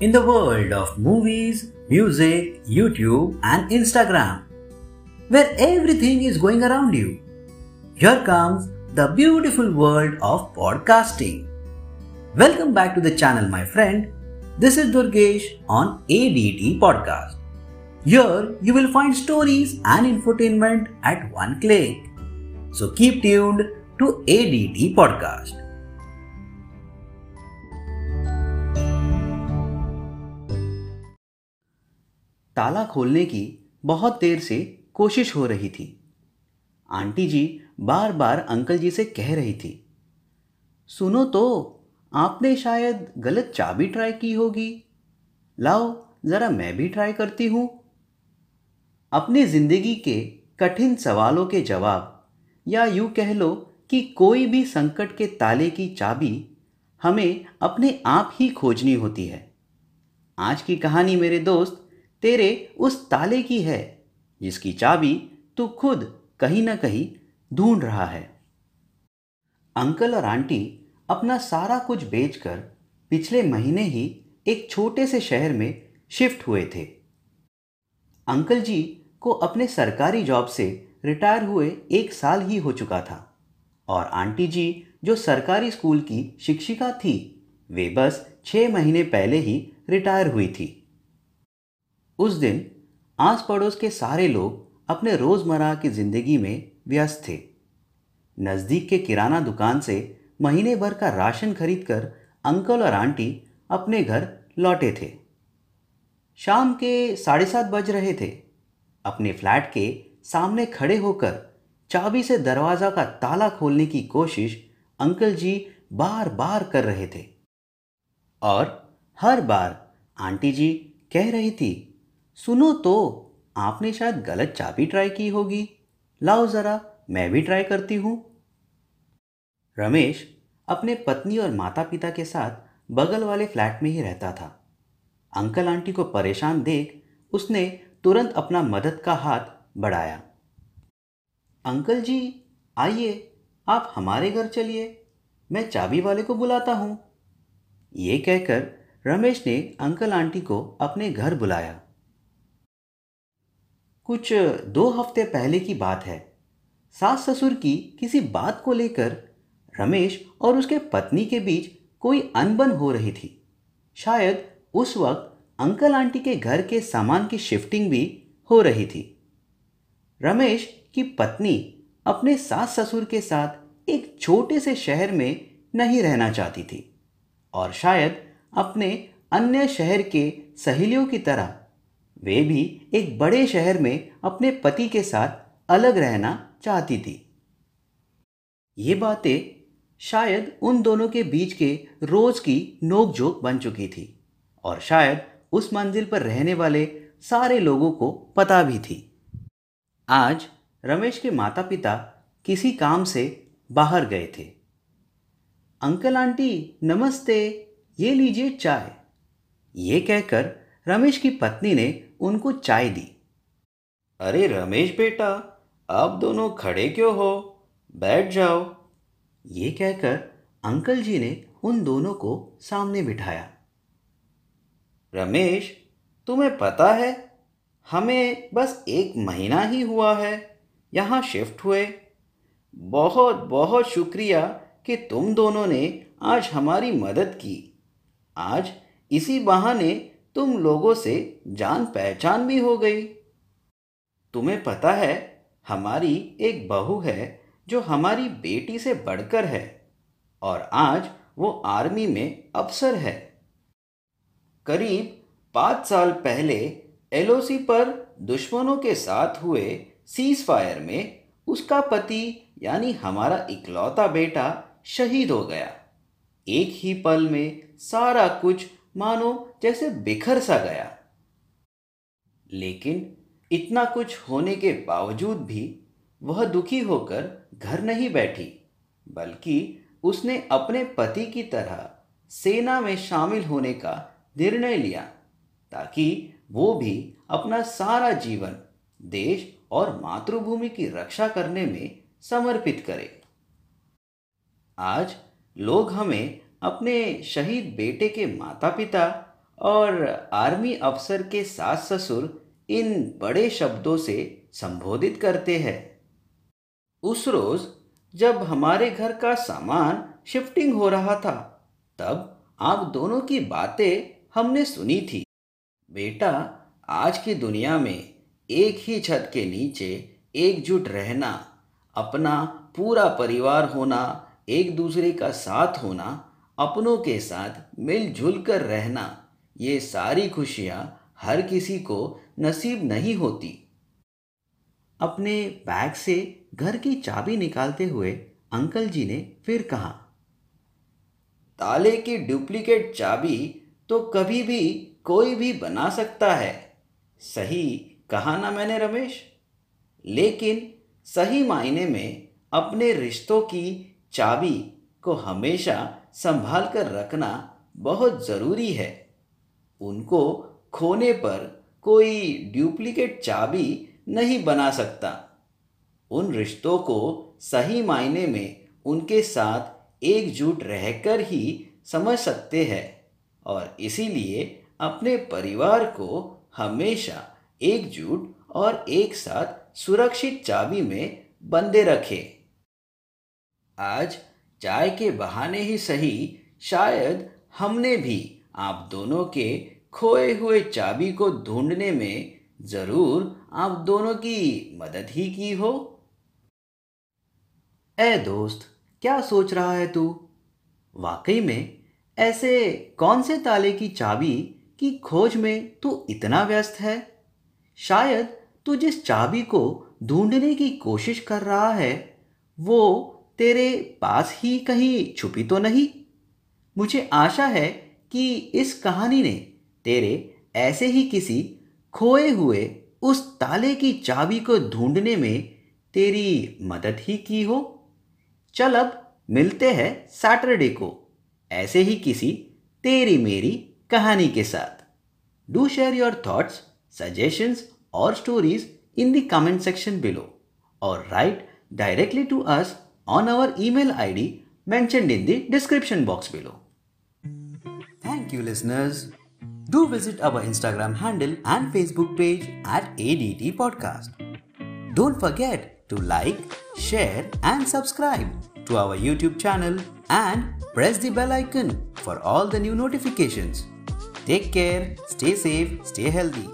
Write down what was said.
in the world of movies, music, YouTube, and Instagram, where everything is going around you. Here comes the beautiful world of podcasting. Welcome back to the channel, my friend. This is Durgesh on ADT Podcast. Here you will find stories and infotainment at one click. So keep tuned to ADT Podcast. ताला खोलने की बहुत देर से कोशिश हो रही थी। Aunty जी बार बार uncle जी से कह रही थी, सुनो तो आपने शायद गलत चाबी ट्राई की होगी। लाओ, ज़रा मैं भी ट्राई करती हूँ। अपनी ज़िंदगी के कठिन सवालों के जवाब, या यूँ कह लो कि कोई भी संकट के ताले की चाबी हमें अपने आप ही खोजनी होती है। आज की कहानी मेरे दोस्त तेरे उस ताले की है, जिसकी चाबी तू खुद कहीं ना कहीं ढूंढ रहा है। अंकल और आंटी अपना सारा कुछ बेचकर पिछले महीने ही एक छोटे से शहर में शिफ्ट हुए थे। अंकल जी को अपने सरकारी जॉब से रिटायर हुए एक साल ही हो चुका था और आंटी जी जो सरकारी स्कूल की शिक्षिका थी, वे बस छः महीने पहले ही रिटायर हुई थी। उस दिन आस पड़ोस के सारे लोग अपने रोज़मर्रा की ज़िंदगी में व्यस्त थे। नज़दीक के किराना दुकान से महीने भर का राशन खरीदकर अंकल और आंटी अपने घर लौटे थे। शाम के साढ़े सात बज रहे थे। अपने फ्लैट के सामने खड़े होकर चाबी से दरवाज़ा का ताला खोलने की कोशिश अंकल जी बार बार कर रहे थे। और हर बार आंटी जी कह रही थी सुनो तो आपने शायद गलत चाबी ट्राई की होगी। लाओ ज़रा, मैं भी ट्राई करती हूँ। रमेश अपने पत्नी और माता पिता के साथ बगल वाले फ्लैट में ही रहता था। अंकल आंटी को परेशान देख उसने तुरंत अपना मदद का हाथ बढ़ाया। अंकल जी, आइए, आप हमारे घर चलिए, मैं चाबी वाले को बुलाता हूँ। ये कहकर रमेश ने अंकल आंटी को अपने घर बुलाया। कुछ दो हफ़्ते पहले की बात है। सास ससुर की किसी बात को लेकर रमेश और उसके पत्नी के बीच कोई अनबन हो रही थी। शायद उस वक्त अंकल आंटी के घर के सामान की शिफ्टिंग भी हो रही थी। रमेश की पत्नी अपने सास ससुर के साथ एक छोटे से शहर में नहीं रहना चाहती थी और शायद अपने अन्य शहर के सहेलियों की तरह वे भी एक बड़े शहर में अपने पति के साथ अलग रहना चाहती थी। ये बातें शायद उन दोनों के बीच के रोज की नोकझोंक बन चुकी थी और शायद उस मंजिल पर रहने वाले सारे लोगों को पता भी थी। आज रमेश के माता पिता किसी काम से बाहर गए थे। अंकल आंटी, नमस्ते, ये लीजिए चाय। ये कहकर रमेश की पत्नी ने उनको चाय दी। अरे रमेश बेटा आप दोनों खड़े क्यों हो? बैठ जाओ। ये कहकर अंकल जी ने उन दोनों को सामने बिठाया। रमेश, तुम्हें पता है, हमें बस एक महीना ही हुआ है, यहाँ शिफ्ट हुए। बहुत बहुत शुक्रिया कि तुम दोनों ने आज हमारी मदद की। आज इसी बहाने तुम लोगों से जान पहचान भी हो गई। तुम्हें पता है, हमारी एक बहू है जो हमारी बेटी से बढ़कर है और आज वो आर्मी में अफसर है। करीब पाँच साल पहले एलओसी पर दुश्मनों के साथ हुए सीज फायर में उसका पति, यानी हमारा इकलौता बेटा, शहीद हो गया। एक ही पल में सारा कुछ मानो जैसे बिखर सा गया। लेकिन इतना कुछ होने के बावजूद भी वह दुखी होकर घर नहीं बैठी, बल्कि उसने अपने पति की तरह सेना में शामिल होने का निर्णय लिया, ताकि वो भी अपना सारा जीवन देश और मातृभूमि की रक्षा करने में समर्पित करे। आज लोग हमें अपने शहीद बेटे के माता पिता और आर्मी अफसर के सास ससुर इन बड़े शब्दों से संबोधित करते हैं। उस रोज जब हमारे घर का सामान शिफ्टिंग हो रहा था, तब आप दोनों की बातें हमने सुनी थी। बेटा, आज की दुनिया में एक ही छत के नीचे एकजुट रहना, अपना पूरा परिवार होना, एक दूसरे का साथ होना अपनों के साथ मिलजुल कर रहना, ये सारी खुशियाँ हर किसी को नसीब नहीं होती। अपने बैग से घर की चाबी निकालते हुए अंकल जी ने फिर कहा, ताले की डुप्लीकेट चाबी तो कभी भी कोई भी बना सकता है। सही कहा ना मैंने रमेश? लेकिन सही मायने में अपने रिश्तों की चाबी को हमेशा संभाल कर रखना बहुत ज़रूरी है। उनको खोने पर कोई डुप्लीकेट चाबी नहीं बना सकता। उन रिश्तों को सही मायने में उनके साथ एकजुट रहकर ही समझ सकते हैं और इसीलिए अपने परिवार को हमेशा एकजुट और एक साथ सुरक्षित चाबी में बंदे रखें। आज चाय के बहाने ही सही, शायद हमने भी आप दोनों के खोए हुए चाबी को ढूँढने में ज़रूर आप दोनों की मदद ही की हो। ए दोस्त, क्या सोच रहा है तू? वाकई में ऐसे कौन से ताले की चाबी की खोज में तू इतना व्यस्त है? शायद तू जिस चाबी को ढूँढने की कोशिश कर रहा है, वो तेरे पास ही कहीं छुपी तो नहीं? मुझे आशा है कि इस कहानी ने तेरे ऐसे ही किसी खोए हुए उस ताले की चाबी को ढूँढने में तेरी मदद ही की हो। चल अब मिलते हैं सैटरडे को, ऐसे ही किसी तेरी मेरी कहानी के साथ। Do share your thoughts, suggestions और stories in the comment section below और write directly to us on our email ID mentioned in the description box below. Thank you listeners. Do visit our Instagram handle and Facebook page at ADT Podcast. Don't forget to like, share and subscribe to our YouTube channel and press the bell icon for all the new notifications. Take care, stay safe, stay healthy.